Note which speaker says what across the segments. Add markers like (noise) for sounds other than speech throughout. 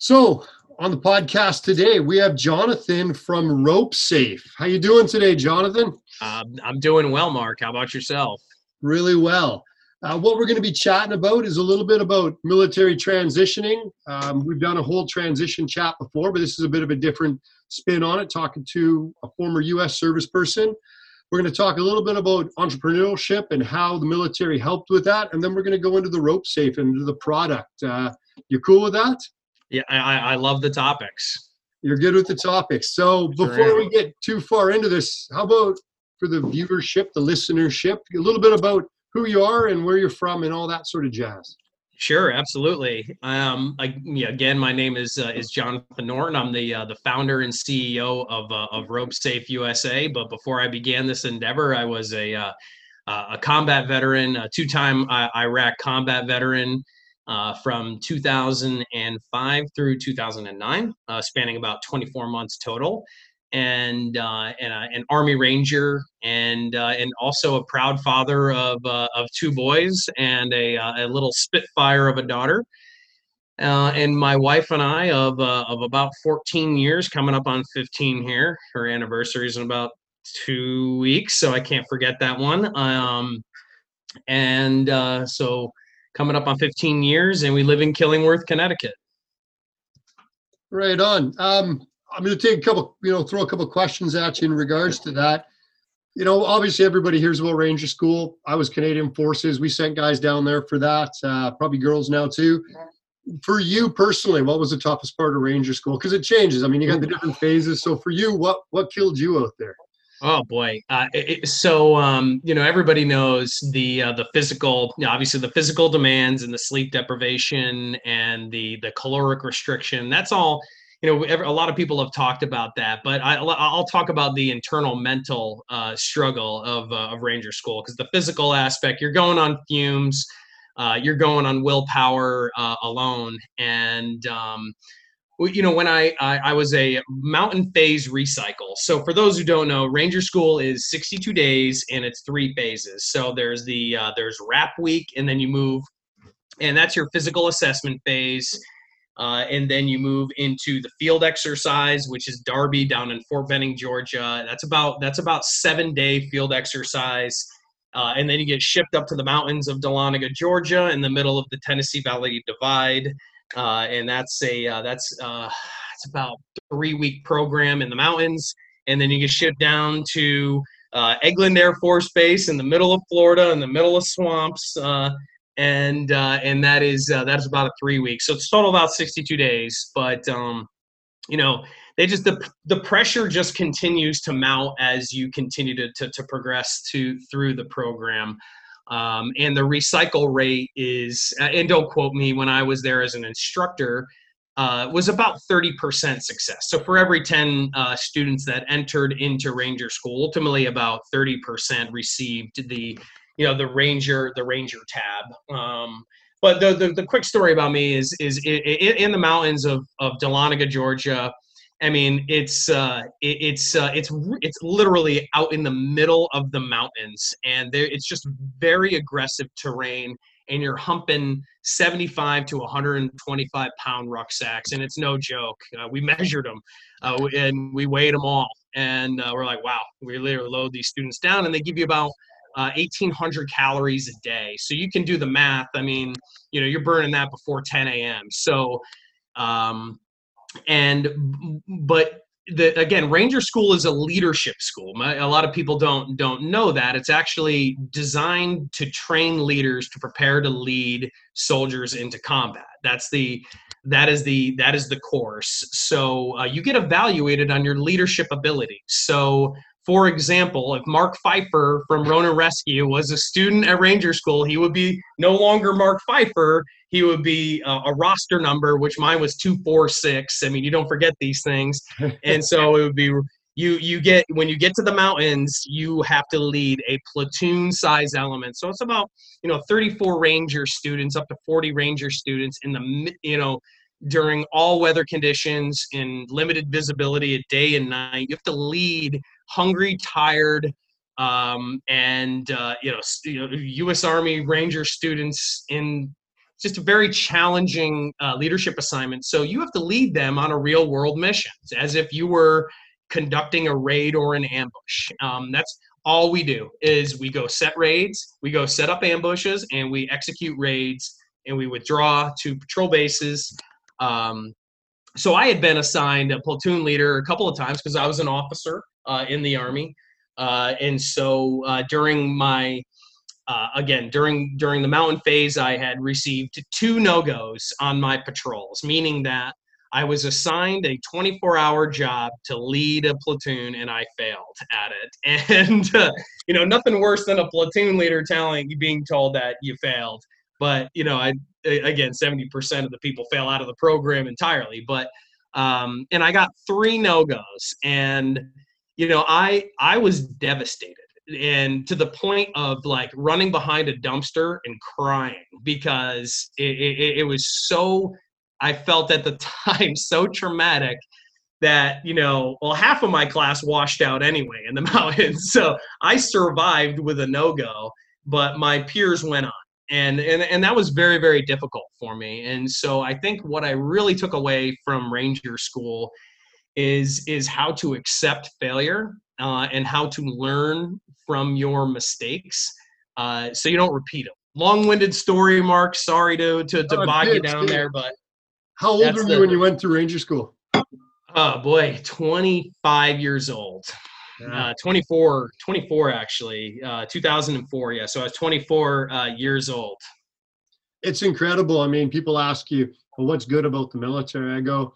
Speaker 1: So on the podcast today, we have Jonathan from Rope Safe. How you doing today, Jonathan?
Speaker 2: Um, I'm doing well, Mark. How about yourself?
Speaker 1: Really well. Uh, what we're going to be chatting about is a little bit about military transitioning. Um, we've done a whole transition chat before, but this is a bit of a different spin on it, talking to a former U.S. service person. We're going to talk a little bit about entrepreneurship and how the military helped with that, and then we're going to go into the rope safe and into the product. Uh, you cool with that?
Speaker 2: Yeah, I, I love the topics.
Speaker 1: You're good with the topics. So before sure we get too far into this, how about for the viewership, the listenership, a little bit about who you are and where you're from and all that sort of jazz.
Speaker 2: Sure, absolutely. Um, I, yeah, again, my name is uh, is Jonathan Norton. I'm the uh, the founder and CEO of uh, of Rope Safe USA. But before I began this endeavor, I was a uh, a combat veteran, a two time uh, Iraq combat veteran uh, from 2005 through 2009, spanning about 24 months total and uh, and uh, an Army Ranger, and uh, and also a proud father of uh, of two boys and a uh, a little Spitfire of a daughter. Uh, and my wife and I of of about 14 years, coming up on 15 here. Her anniversary is in about two weeks, so I can't forget that one. Um, and so coming up on 15 years, and we live in Killingworth, Connecticut.
Speaker 1: Right on. Um, I'm going to take a couple, you know, throw a couple questions at you in regards to that. You know, obviously everybody hears about Ranger School. I was Canadian Forces. We sent guys down there for that. Uh, probably girls now too. For you personally, what was the toughest part of Ranger School? Because it changes. I mean, you got the different phases. So for you, what what killed you out there?
Speaker 2: Oh boy! Uh, it, so um, you know, everybody knows the uh, the physical, you know, obviously the physical demands and the sleep deprivation and the the caloric restriction. That's all you know, a lot of people have talked about that, but I, will talk about the internal mental uh, struggle of, uh, of Ranger School because the physical aspect, you're going on fumes, uh, you're going on willpower uh, alone, and um, you know when I, I, I was a mountain phase recycle. So for those who don't know, Ranger School is 62 days and it's three phases. So there's the uh, there's RAP week, and then you move, and that's your physical assessment phase uh, and then you move into the field exercise, which is Darby down in Fort Benning, Georgia. That's about that's about seven day field exercise, uh, and then you get shipped up to the mountains of Dahlonega, Georgia, in the middle of the Tennessee Valley Divide, uh, and that's a uh, that's uh, it's about three week program in the mountains, and then you get shipped down to uh, Eglin Air Force Base in the middle of Florida, in the middle of swamps, uh, and uh, and that is uh, that is about a three weeks. So it's total about 62 days. But um, you know, they just the the pressure just continues to mount as you continue to to, to progress to through the program. Um, and the recycle rate is, uh, and don't quote me, when I was there as an instructor, uh, was about 30% success. So for every 10 uh, students that entered into Ranger School, ultimately about 30% received the you know the ranger the ranger tab um, but the, the, the quick story about me is is in, in the mountains of of Dahlonega, Georgia. I mean, it's uh, it, it's uh, it's it's literally out in the middle of the mountains, and there it's just very aggressive terrain, and you're humping 75 to 125 pound rucksacks, and it's no joke. Uh, we (laughs) measured them, uh, and we weighed them all, and uh, we're like, wow, we literally load these students down, and they give you about uh, 1800 calories a day. So you can do the math. I mean, you know, you're burning that before 10 a.m. So, um, and, but the, again, Ranger School is a leadership school. A lot of people don't don't know that it's actually designed to train leaders to prepare to lead soldiers into combat. That's the that is the that is the course. So uh, you get evaluated on your leadership ability. So for example, if Mark Pfeiffer from Ronin Rescue was a student at Ranger School, he would be no longer Mark Pfeiffer. He would be uh, a roster number, which mine was two four six. I mean, you don't forget these things, (laughs) and so it would be you. You get when you get to the mountains, you have to lead a platoon size element. So it's about you know 34 Ranger students, up to 40 Ranger students in the you know during all weather conditions in limited visibility at day and night. You have to lead hungry, tired, um, and uh, you know, you know, U.S. Army Ranger students in just a very challenging uh, leadership assignment. So you have to lead them on a real world mission, as if you were conducting a raid or an ambush. Um, that's all we do is we go set raids, we go set up ambushes, and we execute raids, and we withdraw to patrol bases. Um, so I had been assigned a platoon leader a couple of times because I was an officer uh, in the army, uh, and so uh, during my uh, again during during the mountain phase, I had received two no goes on my patrols, meaning that I was assigned a 24-hour job to lead a platoon, and I failed at it. (laughs) And uh, you know, nothing worse than a platoon leader telling you being told that you failed. But you know, I again, 70% of the people fail out of the program entirely. But um, and I got three no goes, and you know, I I was devastated and to the point of like running behind a dumpster and crying because it, it, it was so I felt at the (laughs) time so traumatic that you know well half of my class washed out anyway in the (laughs) mountains so i survived with a no-go but my peers went on and and, and that was very very difficult for me and so i think what i really took away from ranger school is is how to accept failure uh, and how to learn from your mistakes uh, so you don't repeat them long-winded story mark sorry to to, to oh, bog you down there but
Speaker 1: how old were you the, when you went to Ranger School?
Speaker 2: Oh boy, 25 years old. Uh, 24, 24 actually, uh, 2004. Yeah, so I was 24 uh, years old.
Speaker 1: It's incredible. I mean, people ask you, well, what's good about the military? I go,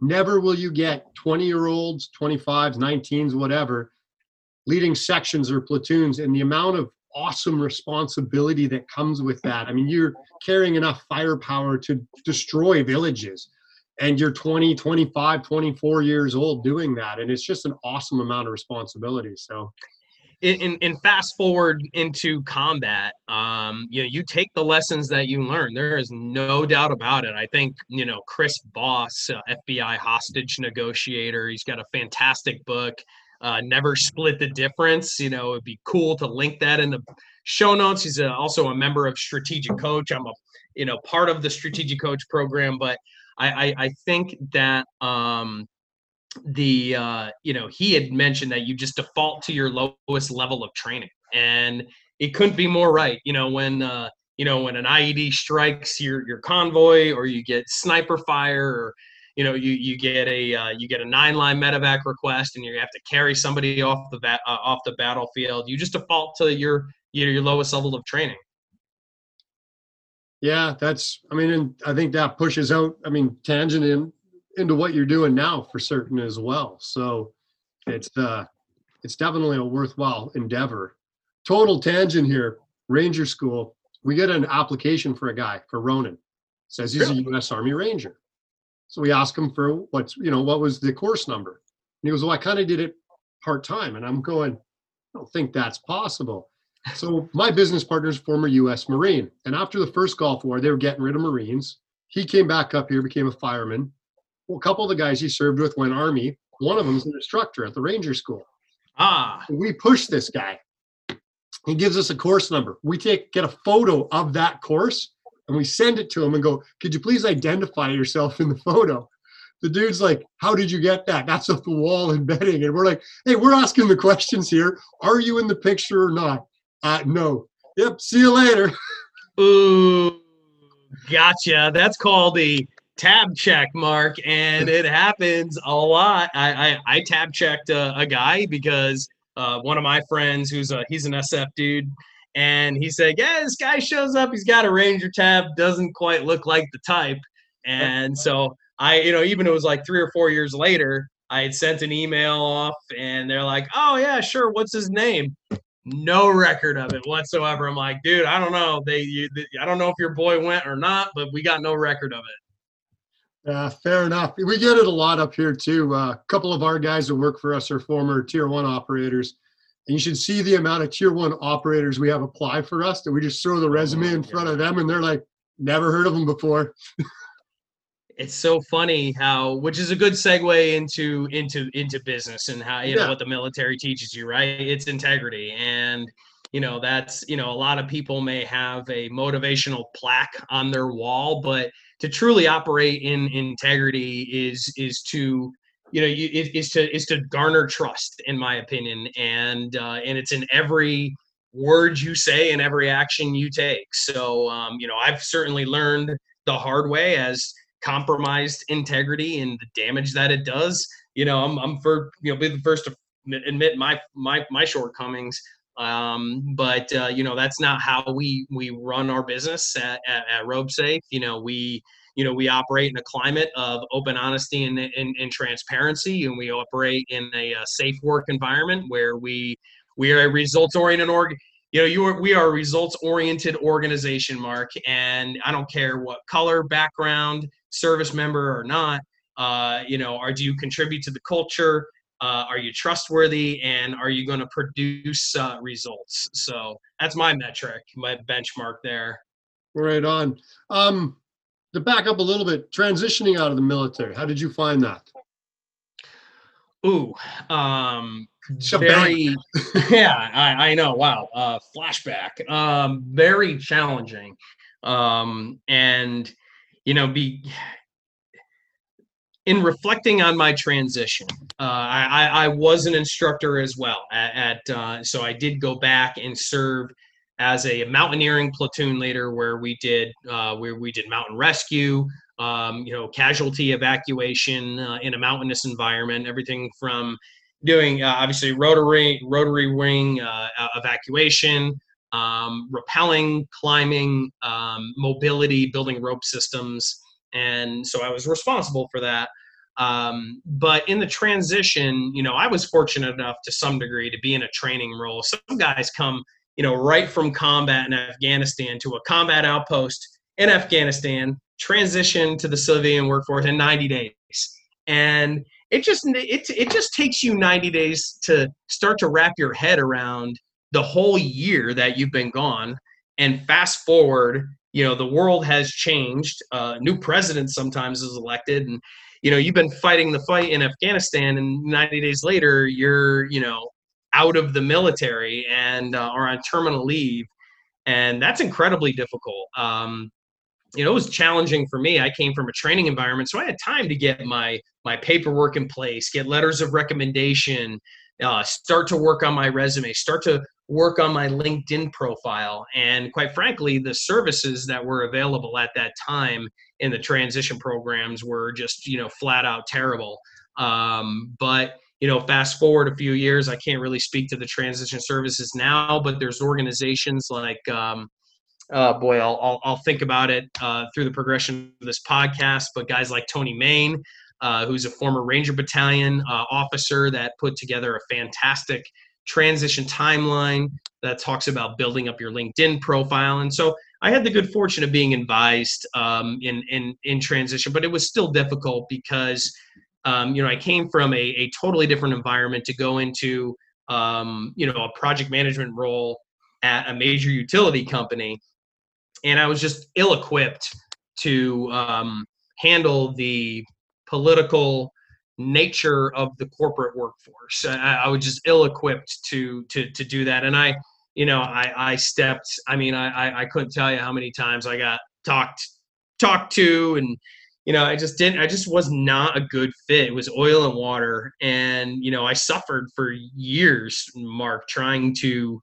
Speaker 1: never will you get 20 year olds, 25s, 19s, whatever, leading sections or platoons, and the amount of awesome responsibility that comes with that. I mean, you're carrying enough firepower to destroy villages and you're 20, 25, 24 years old doing that. And it's just an awesome amount of responsibility. So,
Speaker 2: in, fast forward into combat, um, you know, you take the lessons that you learn. There is no doubt about it. I think you know Chris Voss uh, FBI hostage negotiator. He's got a fantastic book uh, never split the difference. You know, it'd be cool to link that in the show notes. He's a, also a member of Strategic Coach. I'm a, you know, part of the Strategic Coach program, but I, I, I think that um, the, uh, you know, he had mentioned that you just default to your lowest level of training, and it couldn't be more right. You know, when uh, you know when an IED strikes your your convoy, or you get sniper fire, or you know you you get a uh, you get a nine line medevac request and you have to carry somebody off the va- uh, off the battlefield you just default to your your, your lowest level of training
Speaker 1: yeah that's i mean and i think that pushes out i mean tangent in into what you're doing now for certain as well so it's uh it's definitely a worthwhile endeavor total tangent here ranger school we get an application for a guy for Ronin says he's really? a u.s army ranger so we asked him for what's, you know, what was the course number? And he goes, well, I kind of did it part time. And I'm going, I don't think that's possible. So my business partner's former U.S. Marine. And after the first Gulf War, they were getting rid of Marines. He came back up here, became a fireman. Well, a couple of the guys he served with went Army. One of them is an instructor at the Ranger School.
Speaker 2: Ah.
Speaker 1: we push this guy. He gives us a course number. We take get a photo of that course and we send it to him and go, could you please identify yourself in the photo? The dude's like, how did you get that? That's off the wall embedding. And we're like, hey, we're asking the questions here. Are you in the picture or not? Uh, no. Yep. See you later. (laughs)
Speaker 2: Ooh, gotcha. That's called the tab check mark and it happens a lot i i, I tab checked a, a guy because uh, one of my friends who's a he's an sf dude and he said, "Yeah, this guy shows up. He's got a Ranger tab. Doesn't quite look like the type." And so I, you know, even it was like three or four years later, I had sent an email off, and they're like, "Oh yeah, sure. What's his name?" No record of it whatsoever. I'm like, dude, I don't know. They, you, I don't know if your boy went or not, but we got no record of it.
Speaker 1: Uh, fair enough. We get it a lot up here too. Uh, a couple of our guys that work for us are former tier one operators and you should see the amount of tier one operators we have apply for us that we just throw the resume in front of them and they're like, never heard of them before. (laughs)
Speaker 2: it's so funny how which is a good segue into into into business and how you yeah. know what the military teaches you right? It's integrity. And you know that's you know a lot of people may have a motivational plaque on their wall but to truly operate in integrity is is to you know you, is to is to garner trust in my opinion. And uh, and it's in every word you say and every action you take. So um, you know i've certainly learned the hard way as compromised integrity and the damage that it does you know i'm, I'm for you know be the first to admit my my my shortcomings um, but uh, you know that's not how we we run our business at, at, at Rope Safe. You know we you know we operate in a climate of open honesty and, and, and transparency, and we operate in a, a, safe work environment where we we are a results oriented org. You know, you are, we are a results oriented organization, Mark, and I don't care what color, background, service member or not. Uh, you know, or do you contribute to the culture? Uh, are you trustworthy? And are you going to produce uh, results? So that's my metric my benchmark there.
Speaker 1: Right on. Um, to back up a little bit transitioning out of the military how did you find that?
Speaker 2: Ooh um very yeah I, I know wow uh flashback. Um very challenging. Um and you know be in reflecting on my transition, uh, I, I, was an instructor as well. At, at uh, so I did go back and serve as a mountaineering platoon leader, where we did uh, where we did mountain rescue, um, you know, casualty evacuation uh, in a mountainous environment, everything from doing uh, obviously rotary rotary wing uh, evacuation. Um, rappelling, climbing, um, mobility, building rope systems, and so I was responsible for that. Um, but in the transition, you know, I was fortunate enough to some degree to be in a training role. Some guys come, you know, right from combat in Afghanistan to a combat outpost in Afghanistan, transition to the civilian workforce in 90 days, and it just it it just takes you 90 days to start to wrap your head around the whole year that you've been gone. And fast forward you know the world has changed. Uh, new president sometimes is elected. And you know you've been fighting the fight in afghanistan and 90 days later you're you know out of the military and uh, are on terminal leave. And that's incredibly difficult. Um, you know it was challenging for me. I came from a training environment so i had time to get my my paperwork in place get letters of recommendation uh, start to work on my resume start to work on my LinkedIn profile. And quite frankly, the services that were available at that time in the transition programs were just, you know, flat out terrible. Um, but you know, fast forward a few years, I can't really speak to the transition services now, but there's organizations like, um, uh, boy, I'll, I'll, I'll, think about it uh, through the progression of this podcast. But guys like Tony Main, uh, who's a former Ranger Battalion uh, officer that put together a fantastic transition timeline that talks about building up your LinkedIn profile. And so I had the good fortune of being advised um, in, in, in transition, but it was still difficult because, um, you know, I came from a, a totally different environment to go into, um, you know, a project management role at a major utility company. And I was just ill equipped to um, handle the political nature of the corporate workforce. I, I was just ill-equipped to to to do that, and I, you know, I I stepped. I mean, I I couldn't tell you how many times I got talked talked to, and you know, I just didn't. I just was not a good fit. It was oil and water, and you know, I suffered for years, Mark, trying to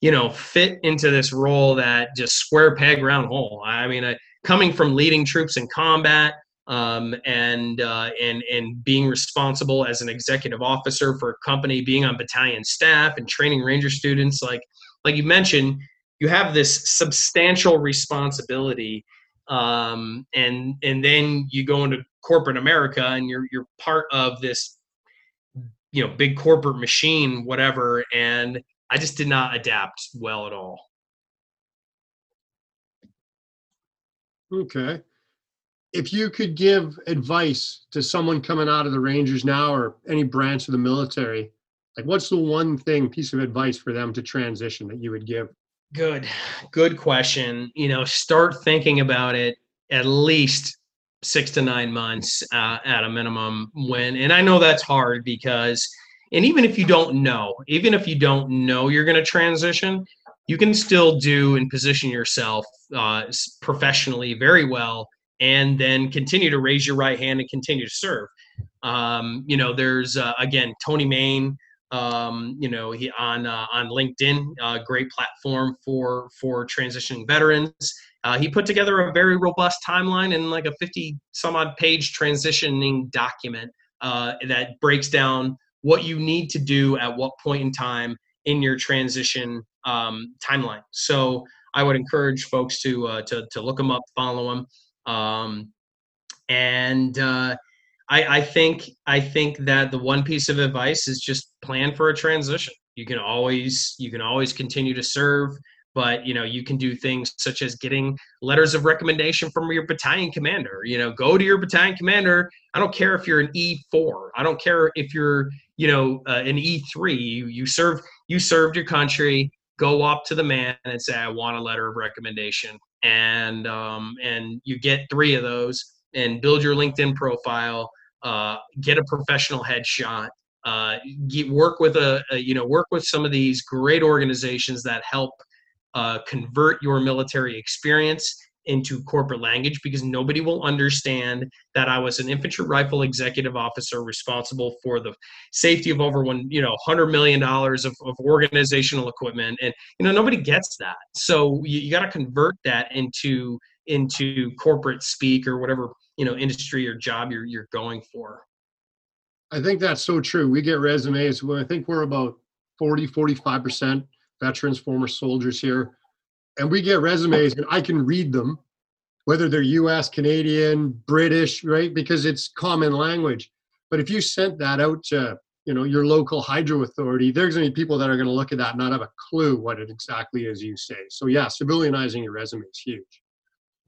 Speaker 2: you know fit into this role that just square peg round hole. I mean, I, coming from leading troops in combat um, and uh, and and being responsible as an executive officer for a company, being on battalion staff and training ranger students, like like you mentioned, you have this substantial responsibility, um, and and then you go into corporate America and you're you're part of this, you know, big corporate machine, whatever, and I just did not adapt well at all.
Speaker 1: Okay if you could give advice to someone coming out of the Rangers now or any branch of the military, like what's the one thing, piece of advice for them to transition that you would give?
Speaker 2: Good, good question. You know, start thinking about it at least six to nine months uh, at a minimum. When, and I know that's hard because and even if you don't know, even if you don't know you're going to transition, you can still do and position yourself uh, professionally very well and then continue to raise your right hand and continue to serve. Um, you know, there's uh, again Tony Main. Um, you know, he on uh, on LinkedIn, uh, great platform for for transitioning veterans. Uh, he put together a very robust timeline and like a 50 some odd page transitioning document uh, that breaks down what you need to do at what point in time in your transition um, timeline. So I would encourage folks to uh, to to look them up, follow them, um, and uh, I, I think I think that the one piece of advice is just plan for a transition. You can always you can always continue to serve but you know you can do things such as getting letters of recommendation from your battalion commander you know go to your battalion commander. I don't care if you're an e4 i don't care if you're you know uh, an e3 you, you serve you served your country. Go up to the man and say i want a letter of recommendation and um, and you get three of those and build your linkedin profile uh, get a professional headshot uh, get, work with a, a you know work with some of these great organizations that help uh, convert your military experience into corporate language because nobody will understand that I was an infantry rifle executive officer responsible for the safety of over one, you know, hundred million dollars of, of organizational equipment, and you know nobody gets that. So you, you got to convert that into into corporate speak or whatever you know industry or job you're you're going for.
Speaker 1: I think that's so true. We get resumes. I think we're about 40, 45 percent veterans, former soldiers here, and we get resumes and I can read them, whether they're US, Canadian, British, right? Because it's common language. But if you sent that out to you know your local hydro authority, there's going to be people that are going to look at that and not have a clue what it exactly is you say. So yeah, civilianizing your resume is huge.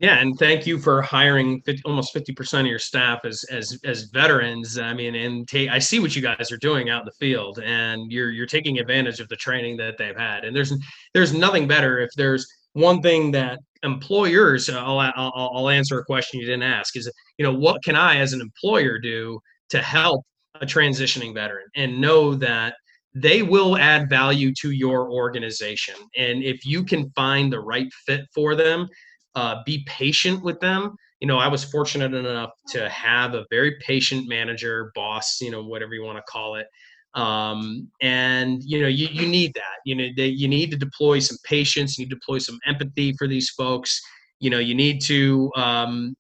Speaker 2: Yeah, and thank you for hiring 50, almost fifty percent of your staff as as as veterans. I mean, and take, I see what you guys are doing out in the field, and you're you're taking advantage of the training that they've had. And there's there's nothing better if there's one thing that employers. I'll I'll, I'll answer a question you didn't ask. Is you know what can I as an employer do to help a transitioning veteran and know that they will add value to your organization. And if you can find the right fit for them, uh, be patient with them. You know, I was fortunate enough to have a very patient manager, boss, you know, whatever you want to call it. Um, and you know, you, you need that. You know, they, you need to deploy some patience. You need to deploy some empathy for these folks. You know, you need to. Um,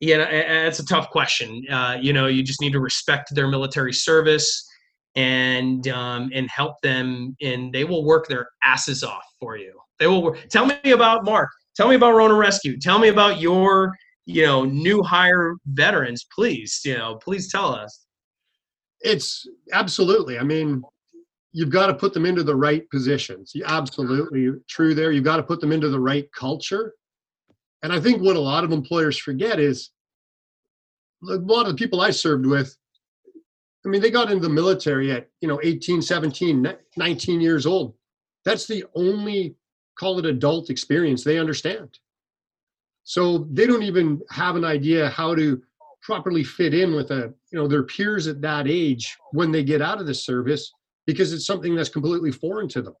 Speaker 2: yeah, it's a tough question. Uh, you know, you just need to respect their military service and um, and help them, and they will work their asses off for you. They will work. Tell me about Mark. Tell me about Ronin Rescue. Tell me about your, you know, new hire veterans, please. You know, please tell us.
Speaker 1: It's absolutely. I mean, you've got to put them into the right positions. You absolutely true there. You've got to put them into the right culture. And I think what a lot of employers forget is a lot of the people I served with, I mean, they got into the military at, you know, 18, 17, 19 years old. That's the only call it adult experience they understand so they don't even have an idea how to properly fit in with a you know their peers at that age when they get out of the service because it's something that's completely foreign to them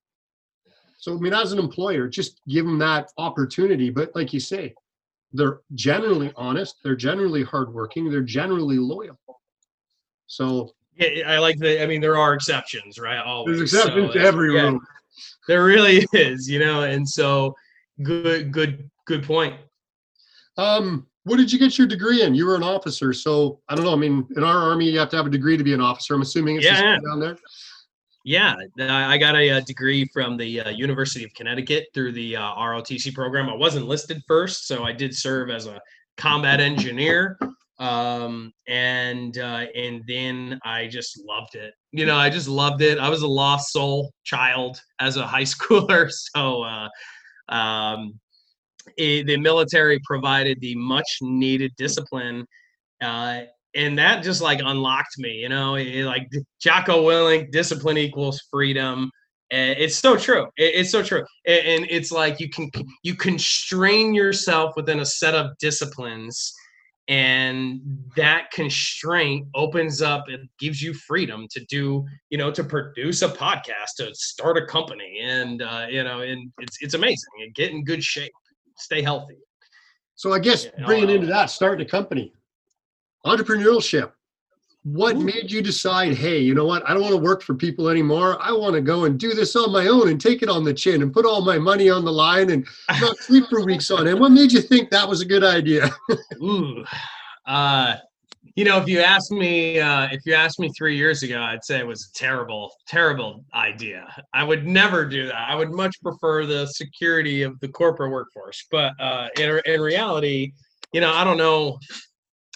Speaker 1: so i mean as an employer just give them that opportunity but like you say they're generally honest they're generally hardworking they're generally loyal so
Speaker 2: yeah, I like the. I mean, there are exceptions, right?
Speaker 1: Always. There's exceptions so, to every yeah. rule
Speaker 2: there really (laughs) is, you know, and so good, good, good point.
Speaker 1: Um, what did you get your degree in? You were an officer, so I don't know. I mean, in our army, you have to have a degree to be an officer. I'm assuming it's yeah. down there.
Speaker 2: Yeah, I got a, a degree from the uh, University of Connecticut through the uh, ROTC program. I wasn't listed first, so I did serve as a combat engineer um, and uh, and then I just loved it. You know, I just loved it. I was a lost soul child as a high (laughs) schooler, so uh, um, it, the military provided the much needed discipline. Uh, and that just like unlocked me, you know, it, like Jocko Willink, discipline equals freedom. It's so true. It's so true, and it's like you can you constrain yourself within a set of disciplines, and that constraint opens up and gives you freedom to do you know to produce a podcast to start a company and uh, you know and it's it's amazing and get in good shape stay healthy.
Speaker 1: So i guess
Speaker 2: Yeah,
Speaker 1: bringing
Speaker 2: uh,
Speaker 1: into that starting a company entrepreneurship. What
Speaker 2: Ooh.
Speaker 1: made you decide hey you know what? I don't want to work for people anymore. I want to go and do this on my own and take it on the chin and put all my money on the line and not sleep for weeks on it what made you think that was a good idea? (laughs)
Speaker 2: Ooh, uh, you know, if you asked me, uh, if you asked me three years ago, I'd say it was a terrible, terrible idea. I would never do that. I would much prefer the security of the corporate workforce. But uh, in in reality, you know, I don't know.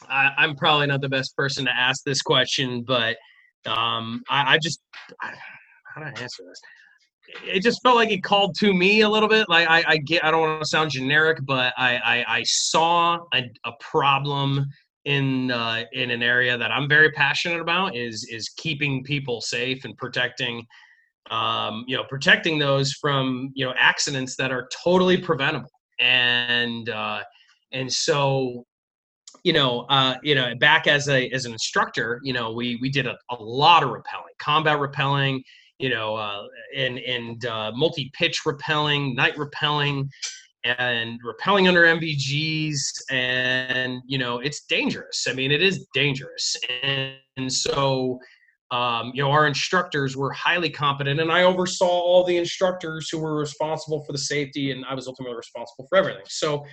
Speaker 2: I, I'm probably not the best person to ask this question, but um, I, I just, I, how do I answer this? it just felt like it called to me a little bit. Like I, I get, I don't want to sound generic, but I, I, I saw a, a problem in uh, in an area that I'm very passionate about is is keeping people safe and protecting, um, you know, protecting those from you know accidents that are totally preventable. And uh, and so you know, uh, you know, back as a as an instructor, you know, we we did a, a lot of rappelling, combat rappelling, you know, uh, and and uh, multi pitch rappelling, night rappelling, and rappelling under NVGs, and you know, it's dangerous. I mean, it is dangerous, and, and so. Um, you know, our instructors were highly competent, and I oversaw all the instructors who were responsible for the safety, and I was ultimately responsible for everything. So,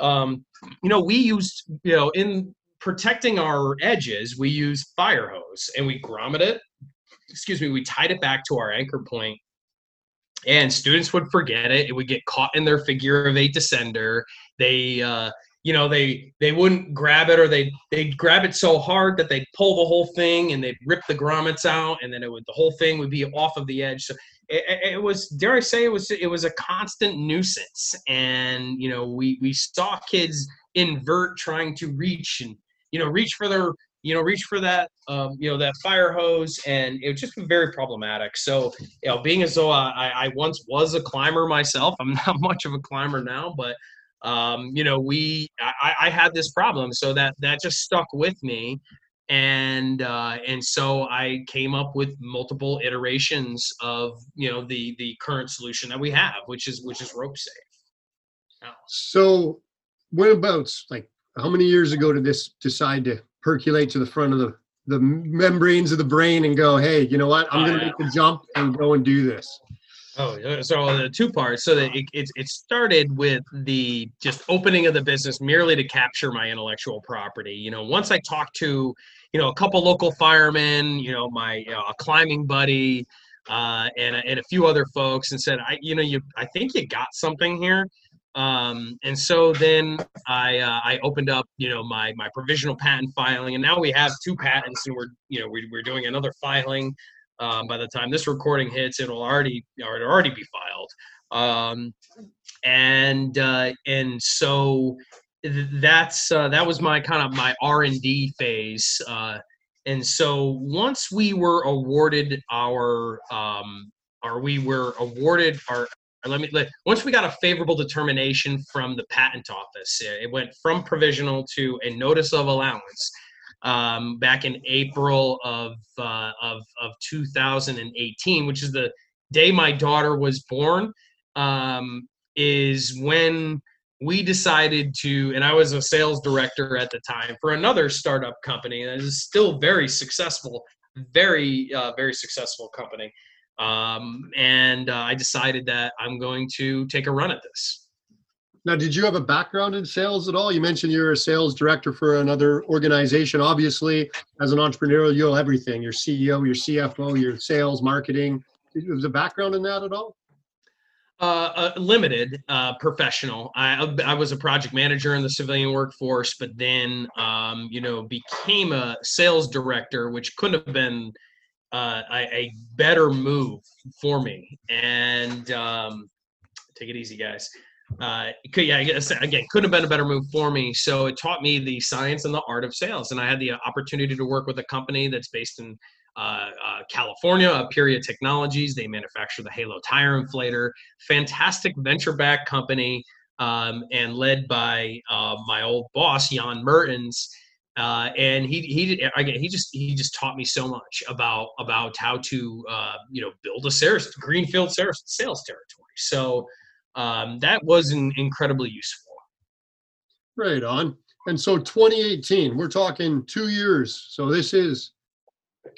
Speaker 2: um, you know, we used, you know, in protecting our edges, we used fire hose and we grommet it. Excuse me, we tied it back to our anchor point, and students would forget it. It would get caught in their figure of eight descender. They, uh, you know, they they wouldn't grab it, or they they'd grab it so hard that they'd pull the whole thing, and they'd rip the grommets out, and then it would the whole thing would be off of the edge. So it, it- was dare I say it was it was a constant nuisance, and you know we we saw kids invert trying to reach and you know reach for their you know reach for that um, you know that fire hose, and it was just very problematic. So you know being as though I, I once was a climber myself, I'm (laughs) not much of a climber now, but um, you know we I, I had this problem, so that that just stuck with me and uh, and so I came up with multiple iterations of you know the the current solution that we have, which is which is rope safe.
Speaker 1: so whenabouts like how many years ago did this decide to percolate to the front of the the membranes of the brain and go hey you know what i'm
Speaker 2: Oh,
Speaker 1: going to make the jump and go and do this
Speaker 2: Oh, uh, so the two parts. So that it, it it started with the just opening of the business merely to capture my intellectual property. You know, once I talked to you know a couple local firemen, you know my you know, a climbing buddy, uh, and a- and a few other folks, and said, I you know you I think you got something here. Um, and so then I uh, I opened up you know my my provisional patent filing, and now we have two patents, and we're you know we're, we're doing another filing um, by the time this recording hits, it'll already or it'll already be filed. Um, and uh, and so that's uh, that was my kind of my R and D phase. Uh, and so once we were awarded our um, or we were awarded our let me let, once we got a favorable determination from the patent office it went from provisional to a notice of allowance um, back in April of, uh, of of 2018, which is the day my daughter was born, um, is when we decided to, and I was a sales director at the time for another startup company that is still very successful, very uh, very successful company, um, and uh, I decided that I'm going to take a run at this.
Speaker 1: now did you have a background in sales at all? You mentioned you're a sales director for another organization. Obviously as an entrepreneur you'll everything. Your ceo your cfo your sales marketing. Was a background in that at all?
Speaker 2: Uh, uh, limited uh, professional. I I was a project manager in the civilian workforce, but then um, you know became a sales director, which couldn't have been uh, a, a better move for me. And um, take it easy, guys. Uh, could, yeah, I guess, again, couldn't have been a better move for me. So it taught me the science and the art of sales, and I had the opportunity to work with a company that's based in uh, uh, California, Aperia Technologies. They manufacture the Halo tire inflator. Fantastic venture-backed company. um, and led by uh, my old boss Jan Mertens. Uh, and he he again he just he just taught me so much about about how to uh, you know build a sales greenfield sales, sales territory. So um, that was an incredibly useful.
Speaker 1: Right on. And so 2018, we're talking two years. So this is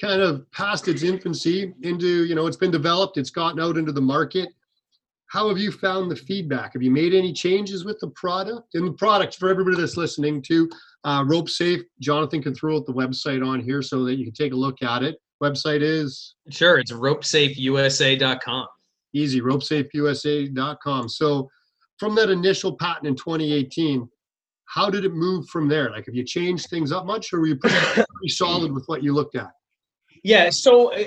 Speaker 1: kind of past its infancy into you know it's been developed, it's gotten out into the market how have you found the feedback? Have you made any changes with the product? And the product for everybody that's listening to uh, Rope Safe, Jonathan can throw out the website on here so that you can take a look at it. Website is
Speaker 2: sure it's ropesafeusa.com.
Speaker 1: Easy, ropesafeusa.com. So from that initial patent in 2018, how did it move from there? Like, have you changed things up much, or were you pretty, pretty solid with what you looked at?
Speaker 2: Yeah. So uh,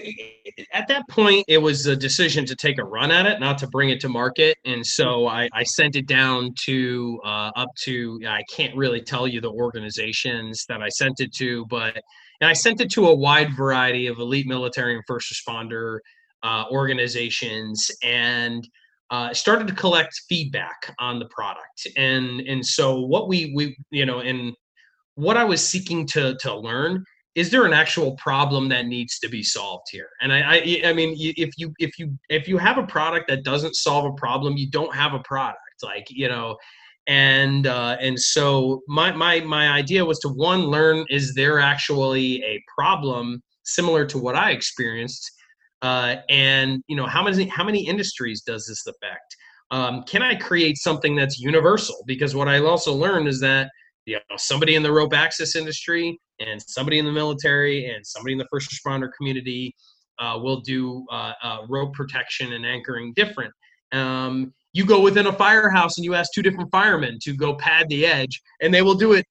Speaker 2: at that point, it was a decision to take a run at it, not to bring it to market. And so I, I sent it down to uh, up to, I can't really tell you the organizations that I sent it to, but, and I sent it to a wide variety of elite military and first responder uh, organizations and uh, started to collect feedback on the product. And, and so what we, we, you know, and what I was seeking to, to learn is there an actual problem that needs to be solved here? And I, I i mean if you if you if you have a product that doesn't solve a problem you don't have a product like you know and uh, and so my my my idea was to one learn is there actually a problem similar to what i experienced? Uh, and you know how many how many industries does this affect? Um, can i create something that's universal? Because what i also learned is that you know somebody in the rope access industry and somebody in the military and somebody in the first responder community uh, will do uh, uh, rope protection and anchoring different. Um, you go within a firehouse and you ask two different firemen to go pad the edge, and they will do it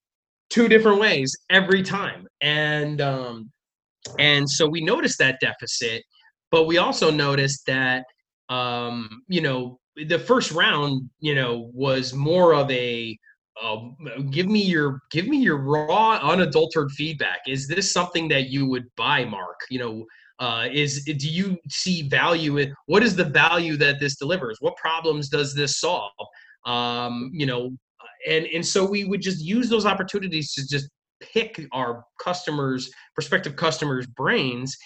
Speaker 2: two different ways every time. And um, and so we noticed that deficit, but we also noticed that um, you know the first round, you know, was more of a um, give me your give me your raw unadulterated feedback. Is this something that you would buy mark? You know uh, is do you see value in what is the value that this delivers? What problems does this solve? Um, you know and and so we would just use those opportunities to just pick our customers prospective customers brains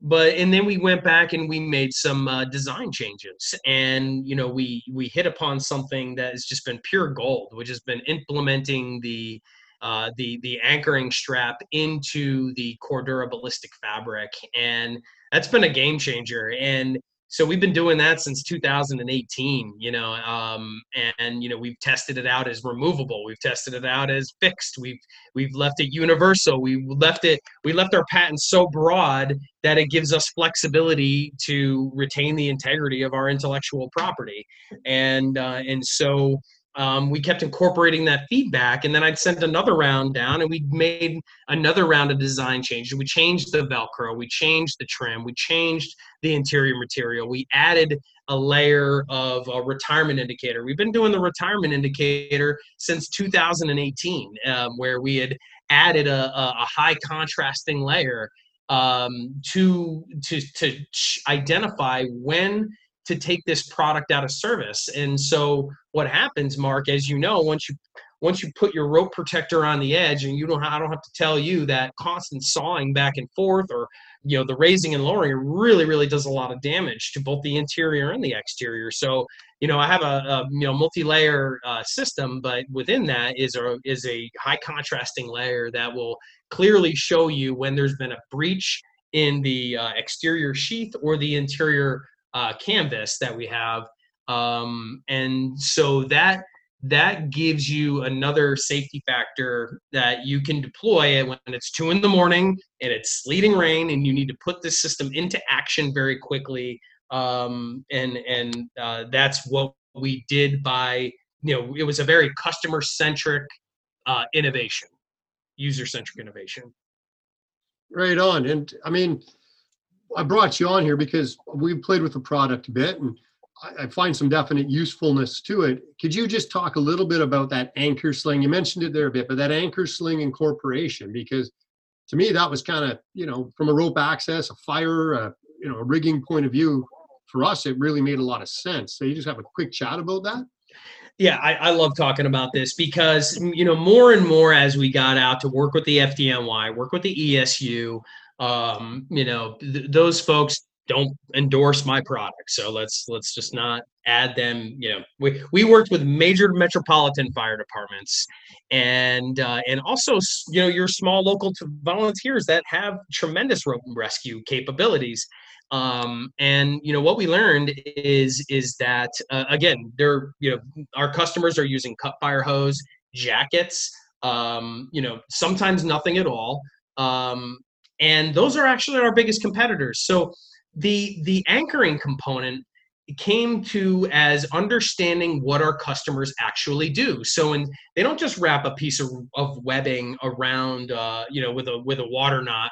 Speaker 2: but and then we went back and we made some uh, design changes and you know we we hit upon something that has just been pure gold which has been implementing the uh, the the anchoring strap into the cordura ballistic fabric. And that's been a game changer. And so we've been doing that since 2018 you know um, and you know we've tested it out as removable. We've tested it out as fixed. We've we've left it universal. We left it we left our patents so broad that it gives us flexibility to retain the integrity of our intellectual property. And uh, and so um, we kept incorporating that feedback and then i'd send another round down and we made another round of design changes. We changed the velcro we changed the trim we changed the interior material we added a layer of a retirement indicator. We've been doing the retirement indicator since 2018 um, where we had added a, a, a high contrasting layer um, to to to identify when to take this product out of service. And so what happens, Mark, as you know, once you once you put your rope protector on the edge and you don't I don't have to tell you that constant sawing back and forth or you know the raising and lowering really really does a lot of damage to both the interior and the exterior so you know i have a, a you know multi-layer uh, system but within that is a is a high contrasting layer that will clearly show you when there's been a breach in the uh, exterior sheath or the interior uh, canvas that we have. Um, and so that that gives you another safety factor that you can deploy when it's two in the morning and it's sleeting rain and you need to put this system into action very quickly. Um, and and uh, that's what we did by you know it was a very customer centric uh, innovation user centric innovation.
Speaker 1: Right on. And i mean I brought you on here because we've played with the product a bit and I, find some definite usefulness to it. Could you just talk a little bit about that anchor sling? You mentioned it there a bit, but that anchor sling incorporation, because to me that was kind of, you know, from a rope access, a fire, a, you know, a rigging point of view, for us it really made a lot of sense. So you just have a quick chat about that.
Speaker 2: Yeah, I, I, love talking about this because you know more and more as we got out to work with the FDNY, work with the ESU, um, you know th- those folks don't endorse my product, so let's let's just not add them. You know, we we worked with major metropolitan fire departments, and uh, and also you know your small local volunteers that have tremendous rope and rescue capabilities. Um, and you know what we learned is is that uh, again they're you know our customers are using cut fire hose jackets. Um, you know sometimes nothing at all. Um, and those are actually our biggest competitors so the the anchoring component came to as understanding what our customers actually do so and they don't just wrap a piece of, of webbing around uh, you know with a with a water knot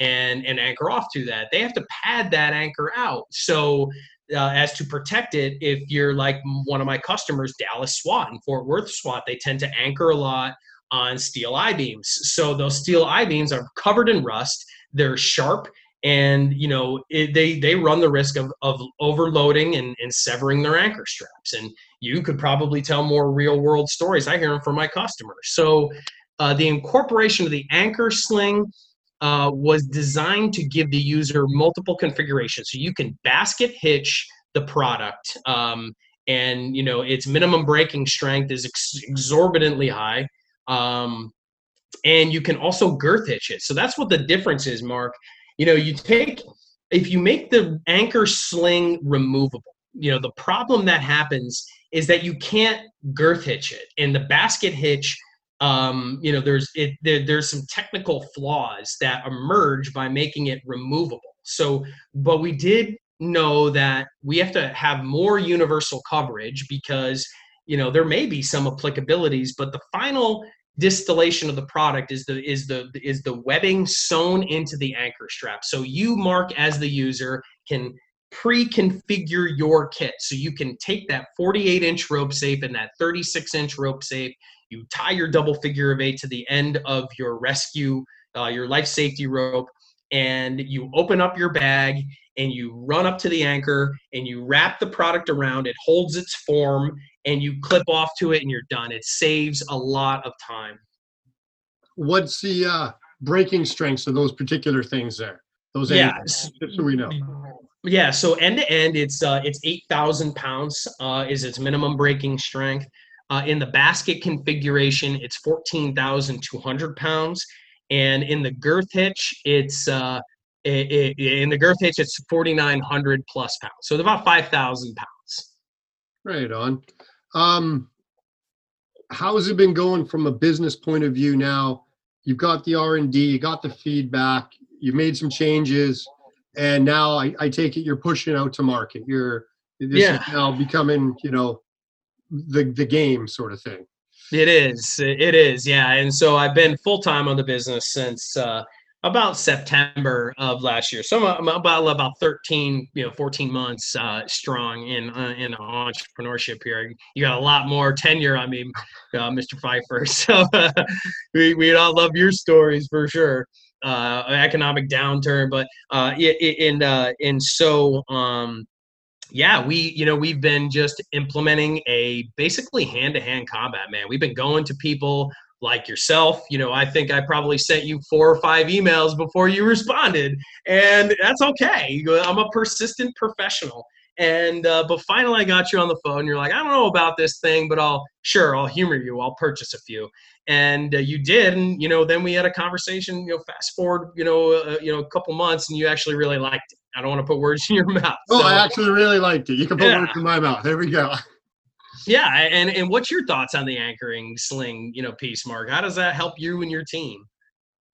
Speaker 2: and and anchor off to that. They have to pad that anchor out so uh, as to protect it. If you're like one of my customers, Dallas SWAT and Fort Worth SWAT, they tend to anchor a lot on steel I beams. So those steel I beams are covered in rust. They're sharp and you know it, they they run the risk of, of overloading and, and severing their anchor straps and you could probably tell more real world stories i hear them from my customers so uh, the incorporation of the anchor sling uh, was designed to give the user multiple configurations. So you can basket hitch the product, um, and you know its minimum breaking strength is ex- exorbitantly high. Um, and you can also girth hitch it. So that's what the difference is, Mark. You know, you take if you make the anchor sling removable, you know, the problem that happens is that you can't girth hitch it. And the basket hitch um, you know there's it there, there's some technical flaws that emerge by making it removable so but we did know that we have to have more universal coverage because you know there may be some applicabilities but the final distillation of the product is the is the is the webbing sewn into the anchor strap. So you mark as the user can pre-configure your kit. So you can take that 48 inch rope safe and that 36 inch rope safe. You tie your double figure of eight to the end of your rescue, uh, your life safety rope, and you open up your bag and you run up to the anchor and you wrap the product around. It holds its form and you clip off to it and you're done. It saves a lot of time.
Speaker 1: What's the uh, breaking strengths of those particular things there? Those
Speaker 2: yeah,
Speaker 1: just so we know.
Speaker 2: Yeah, so end to end, it's uh, it's eight thousand pounds uh, is its minimum breaking strength. Uh, in the basket configuration, it's 14,200 pounds. And in the girth hitch, it's uh, it, it, in the girth hitch, it's 4,900 plus pounds. So it's about 5,000 pounds.
Speaker 1: Right on. Um, how has it been going from a business point of view now? You've got the R&D, you got the feedback, you made some changes, and now I, I take it you're pushing out to market. You're this yeah. is now becoming, you know, the the game sort of thing.
Speaker 2: It is. It is. Yeah. And so I've been full time on the business since uh, about September of last year. So I'm about about 13, you know, 14 months uh, strong in uh, in entrepreneurship here. You got a lot more tenure. I mean, uh, Mr. Pfeiffer. (laughs) So (laughs) we we all love your stories for sure. Uh, economic downturn, but uh, and uh, and so um, yeah, we, you know, we've been just implementing a basically hand to hand combat, man. We've been going to people like yourself. You know, I think I probably sent you four or five emails before you responded, and that's okay. I'm a persistent professional. And, uh, but finally, I got you on the phone. You're like, I don't know about this thing, but I'll, sure, I'll humor you. I'll purchase a few. And uh, you did. And, you know, then we had a conversation, you know, fast forward, you know, uh, you know, a couple months and you actually really liked it I don't want to put words in your (laughs) mouth.
Speaker 1: Oh, so, I actually really liked it. You can put yeah. words in my mouth. There we go.
Speaker 2: Yeah, and and what's your thoughts on the anchoring sling, you know, piece, Mark? How does that help you and your team?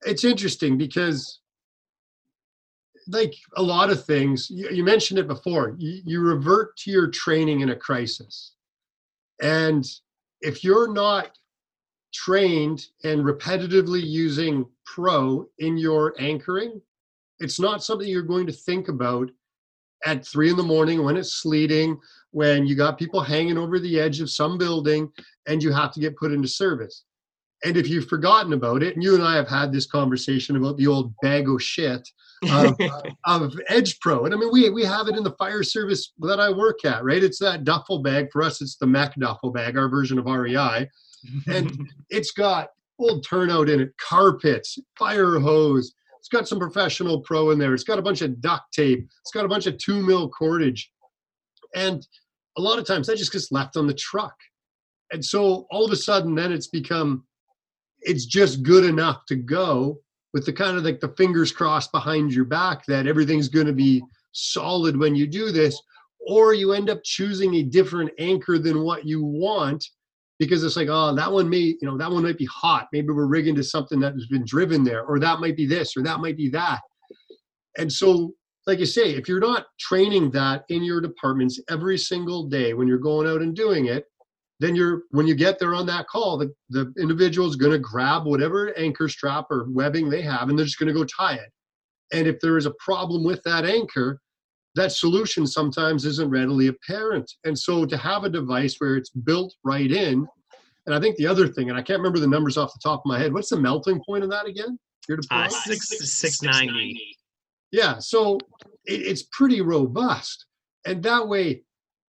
Speaker 1: It's interesting because, like a lot of things, you, you mentioned it before. You, you revert to your training in a crisis, and if you're not trained and repetitively using pro in your anchoring it's not something you're going to think about at three in the morning when it's sleeting, when you got people hanging over the edge of some building and you have to get put into service. And if you've forgotten about it, and you and I have had this conversation about the old bag of shit of, (laughs) of Edge Pro, and I mean we we have it in the fire service that I work at, right? It's that duffel bag for us. It's the Mech duffel bag, our version of REI, and (laughs) it's got old turnout in it, carpets, fire hose. It's got some professional pro in there. It's got a bunch of duct tape. It's got a bunch of two mil cordage, and a lot of times that just gets left on the truck. And so all of a sudden, then it's become it's just good enough to go with the kind of like the fingers crossed behind your back that everything's going to be solid when you do this or you end up choosing a different anchor than what you want because it's like oh that one may you know that one might be hot maybe we're rigging to something that has been driven there or that might be this or that might be that and so like you say if you're not training that in your departments every single day when you're going out and doing it then you're when you get there on that call the, the individual is going to grab whatever anchor strap or webbing they have and they're just going to go tie it. And if there is a problem with that anchor that solution sometimes isn't readily apparent. And so to have a device where it's built right in and i think the other thing and i can't remember the numbers off the top of my head what's the melting point of that again? Your
Speaker 2: Uh, six six ninety.
Speaker 1: Yeah, so it, it's pretty robust. And that way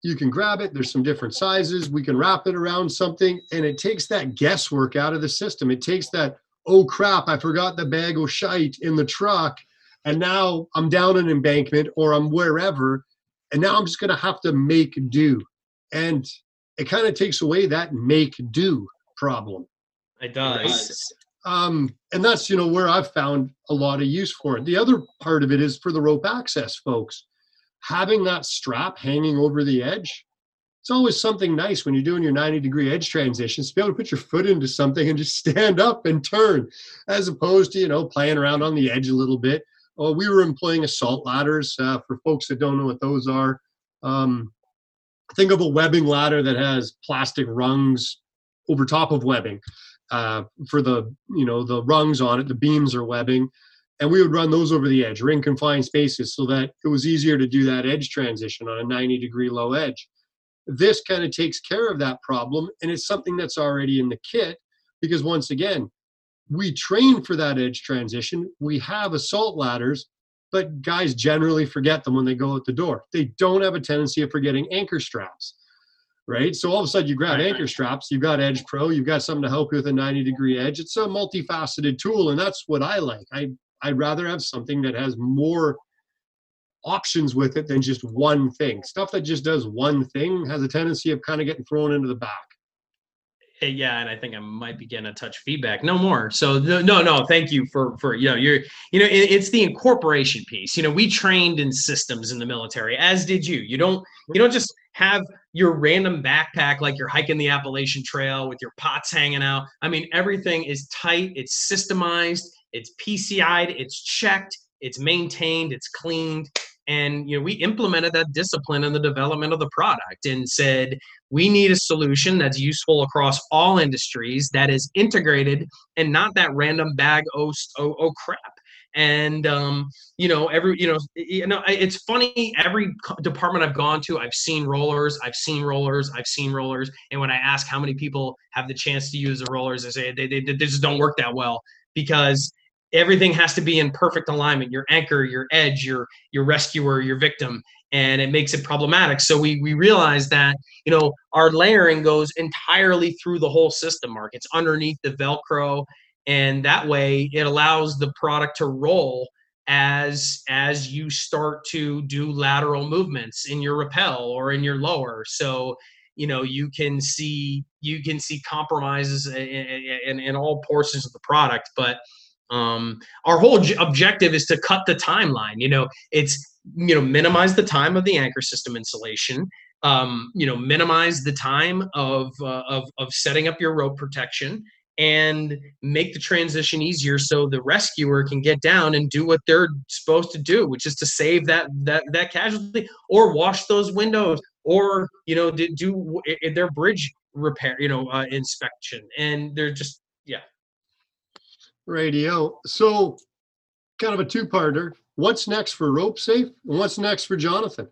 Speaker 1: you can grab it. There's some different sizes. We can wrap it around something and it takes that guesswork out of the system. It takes that, oh crap, I forgot the bag of shite in the truck. And now I'm down an embankment or I'm wherever. And now I'm just going to have to make do. And it kind of takes away that make do problem
Speaker 2: It does.
Speaker 1: Um, and that's you know where I've found a lot of use for it. The other part of it is for the rope access folks, having that strap hanging over the edge. It's always something nice when you're doing your 90 degree edge transitions to be able to put your foot into something and just (laughs) stand up and turn, as opposed to you know playing around on the edge a little bit. Well, we were employing assault ladders uh, for folks that don't know what those are. Um, think of a webbing ladder that has plastic rungs over top of webbing uh, for the you know the rungs on it the beams are webbing. And we would run those over the edge or in confined spaces so that it was easier to do that edge transition on a 90 degree low edge. This kind of takes care of that problem and it's something that's already in the kit because once again we train for that edge transition. We have assault ladders but guys generally forget them when they go out the door. They don't have a tendency of forgetting anchor straps right? So all of a sudden you grab anchor straps, you've got Edge Pro, you've got something to help you with a 90 degree edge. It's a multifaceted tool, and that's what I like. I I'd rather have something that has more options with it than just one thing. Stuff that just does one thing has a tendency of kind of getting thrown into the back.
Speaker 2: Eh, Yeah, and I think I might be getting a touch feedback. No more. So no, no, no. Thank you for for you know you're you know it, it's the incorporation piece. You know, we trained in systems in the military, as did you. You don't you don't just have your random backpack like you're hiking the Appalachian Trail with your pots hanging out. I mean, everything is tight. It's systemized. It's PCI'd. It's checked. It's maintained. It's cleaned. And you know, we implemented that discipline in the development of the product and said, we need a solution that's useful across all industries that is integrated and not that random bag oh, oh, oh crap and um, you know every you know you know it's funny every department i've gone to i've seen rollers i've seen rollers i've seen rollers. And when i ask how many people have the chance to use the rollers they say they, they, they just don't work that well because everything has to be in perfect alignment. Your anchor your edge your your rescuer your victim. And it makes it problematic. So we we realize that you know our layering goes entirely through the whole system mark. It's underneath the velcro and that way it allows the product to roll as as you start to do lateral movements in your rappel or in your lower. So you know you can see you can see compromises in, in, in all portions of the product but um, our whole j- objective is to cut the timeline. You know it's you know minimize the time of the anchor system installation um, you know minimize the time of, uh, of of setting up your rope protection and make the transition easier so the rescuer can get down and do what they're supposed to do which is to save that that that casualty or wash those windows or you know do, do their bridge repair you know uh, inspection and they're just yeah
Speaker 1: Radio. So kind of a two-parter. What's next for Rope Safe and what's next for Jonathan?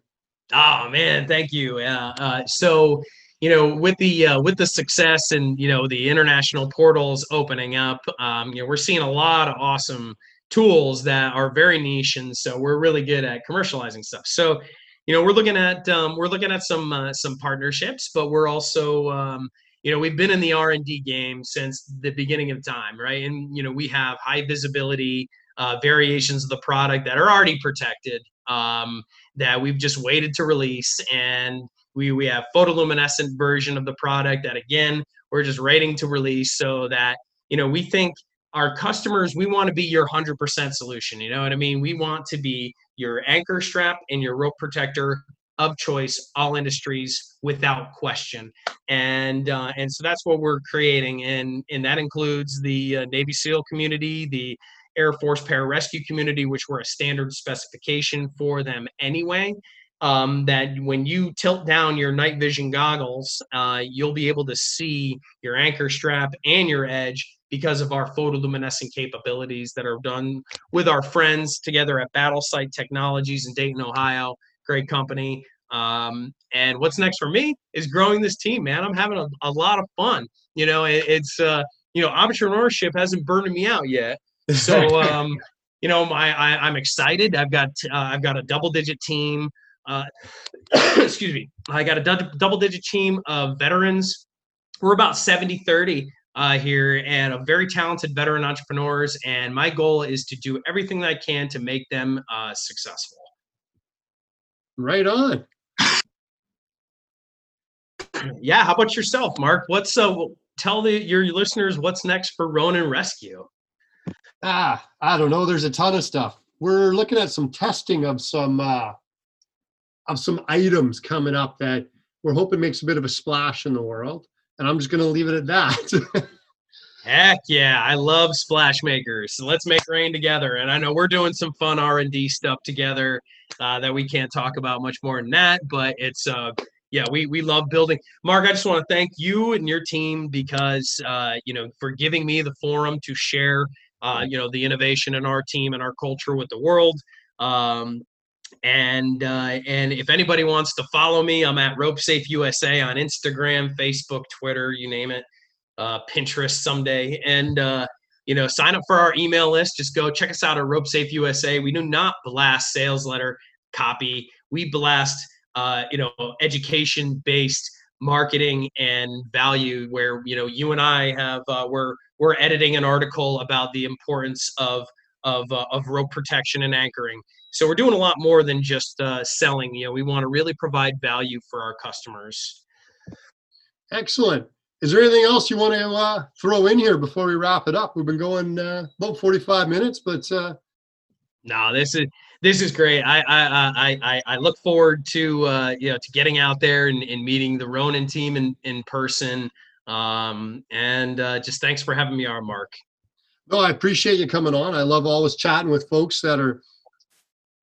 Speaker 2: Oh man, thank you. Uh, uh, so, you know, with the uh, with the success and you know the international portals opening up, um, you know, we're seeing a lot of awesome tools that are very niche, and so we're really good at commercializing stuff. So, you know, we're looking at um, we're looking at some uh, some partnerships, but we're also um, you know we've been in the r&d game since the beginning of time right and you know we have high visibility uh, variations of the product that are already protected um, that we've just waited to release and we, we have photoluminescent version of the product that again we're just waiting to release so that you know we think our customers we want to be your 100% solution you know what i mean we want to be your anchor strap and your rope protector of choice, all industries without question. And uh, and so that's what we're creating, and and that includes the uh, Navy SEAL community, the Air Force pararescue community, which were a standard specification for them anyway. Um, that when you tilt down your night vision goggles, uh, you'll be able to see your anchor strap and your edge because of our photoluminescent capabilities that are done with our friends together at Battle Sight Technologies in Dayton, Ohio great company. Um, and what's next for me is growing this team, man. I'm having a, a lot of fun. You know, it, it's uh, you know, entrepreneurship hasn't burned me out yet. So (laughs) um, you know, my I, am excited. I've got uh, I've got a double digit team. Uh, (coughs) excuse me. I got a double digit team of veterans. We're about 70 30 uh, here and a very talented veteran entrepreneurs. And my goal is to do everything that I can to make them uh, successful.
Speaker 1: Right on.
Speaker 2: Yeah. How about yourself, Mark? What's uh? Tell the your listeners what's next for Ronin Rescue.
Speaker 1: Ah, I don't know. There's a ton of stuff. We're looking at some testing of some uh, of some items coming up that we're hoping makes a bit of a splash in the world. And I'm just going to leave it at that. (laughs)
Speaker 2: Heck yeah, I love splash makers. So let's make rain together. And I know we're doing some fun R and D stuff together uh, that we can't talk about much more than that. But it's uh, yeah, we we love building. Mark, I just want to thank you and your team because uh, you know for giving me the forum to share uh, you know the innovation in our team and our culture with the world. Um, and uh, and if anybody wants to follow me, I'm at Rope Safe USA on Instagram, Facebook, Twitter, you name it uh, Pinterest someday, and uh, you know, sign up for our email list. Just go check us out at Rope Safe USA. We do not blast sales letter copy. We blast, uh, you know, education based marketing and value. Where you know, you and I have uh, we're we're editing an article about the importance of of uh, of rope protection and anchoring. So we're doing a lot more than just uh, selling. You know, we want to really provide value for our customers.
Speaker 1: Excellent. Is there anything else you want to uh, throw in here before we wrap it up? We've been going uh, about 45 minutes, but uh...
Speaker 2: no, this is this is great. I I I I look forward to uh, you know to getting out there and, and meeting the Ronin team in in person. Um, and uh, just thanks for having me on, Mark.
Speaker 1: No, I appreciate you coming on. I love always chatting with folks that are,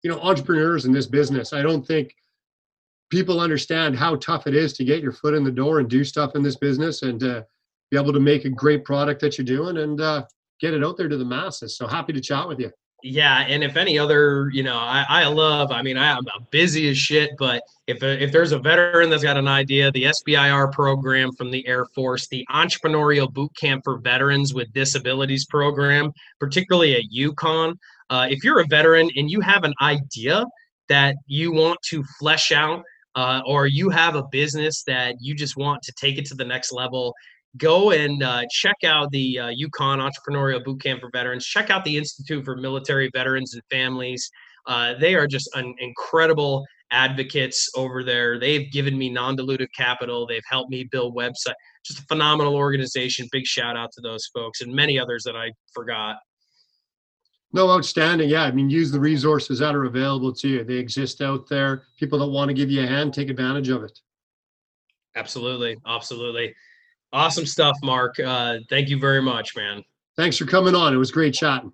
Speaker 1: you know, entrepreneurs in this business. I don't think people understand how tough it is to get your foot in the door and do stuff in this business and to be able to make a great product that you're doing and uh, get it out there to the masses. So happy to chat with you.
Speaker 2: Yeah, and if any other, you know, I, I love. I mean, I, am busy as shit, but if if there's a veteran that's got an idea, the SBIR program from the Air Force, the Entrepreneurial Boot Camp for Veterans with Disabilities program, particularly at UConn. Uh, if you're a veteran and you have an idea that you want to flesh out uh, or you have a business that you just want to take it to the next level, go and uh, check out the uh, UConn Entrepreneurial Bootcamp for Veterans. Check out the Institute for Military Veterans and Families. Uh, they are just an incredible advocates over there. They've given me non-dilutive capital. They've helped me build website. Just a phenomenal organization. Big shout out to those folks and many others that I forgot.
Speaker 1: No, outstanding. Yeah, I mean, use the resources that are available to you. They exist out there. People that want to give you a hand, take advantage of it.
Speaker 2: Absolutely, absolutely. Awesome stuff, Mark. Uh, thank you very much, man.
Speaker 1: Thanks for coming on. It was great chatting.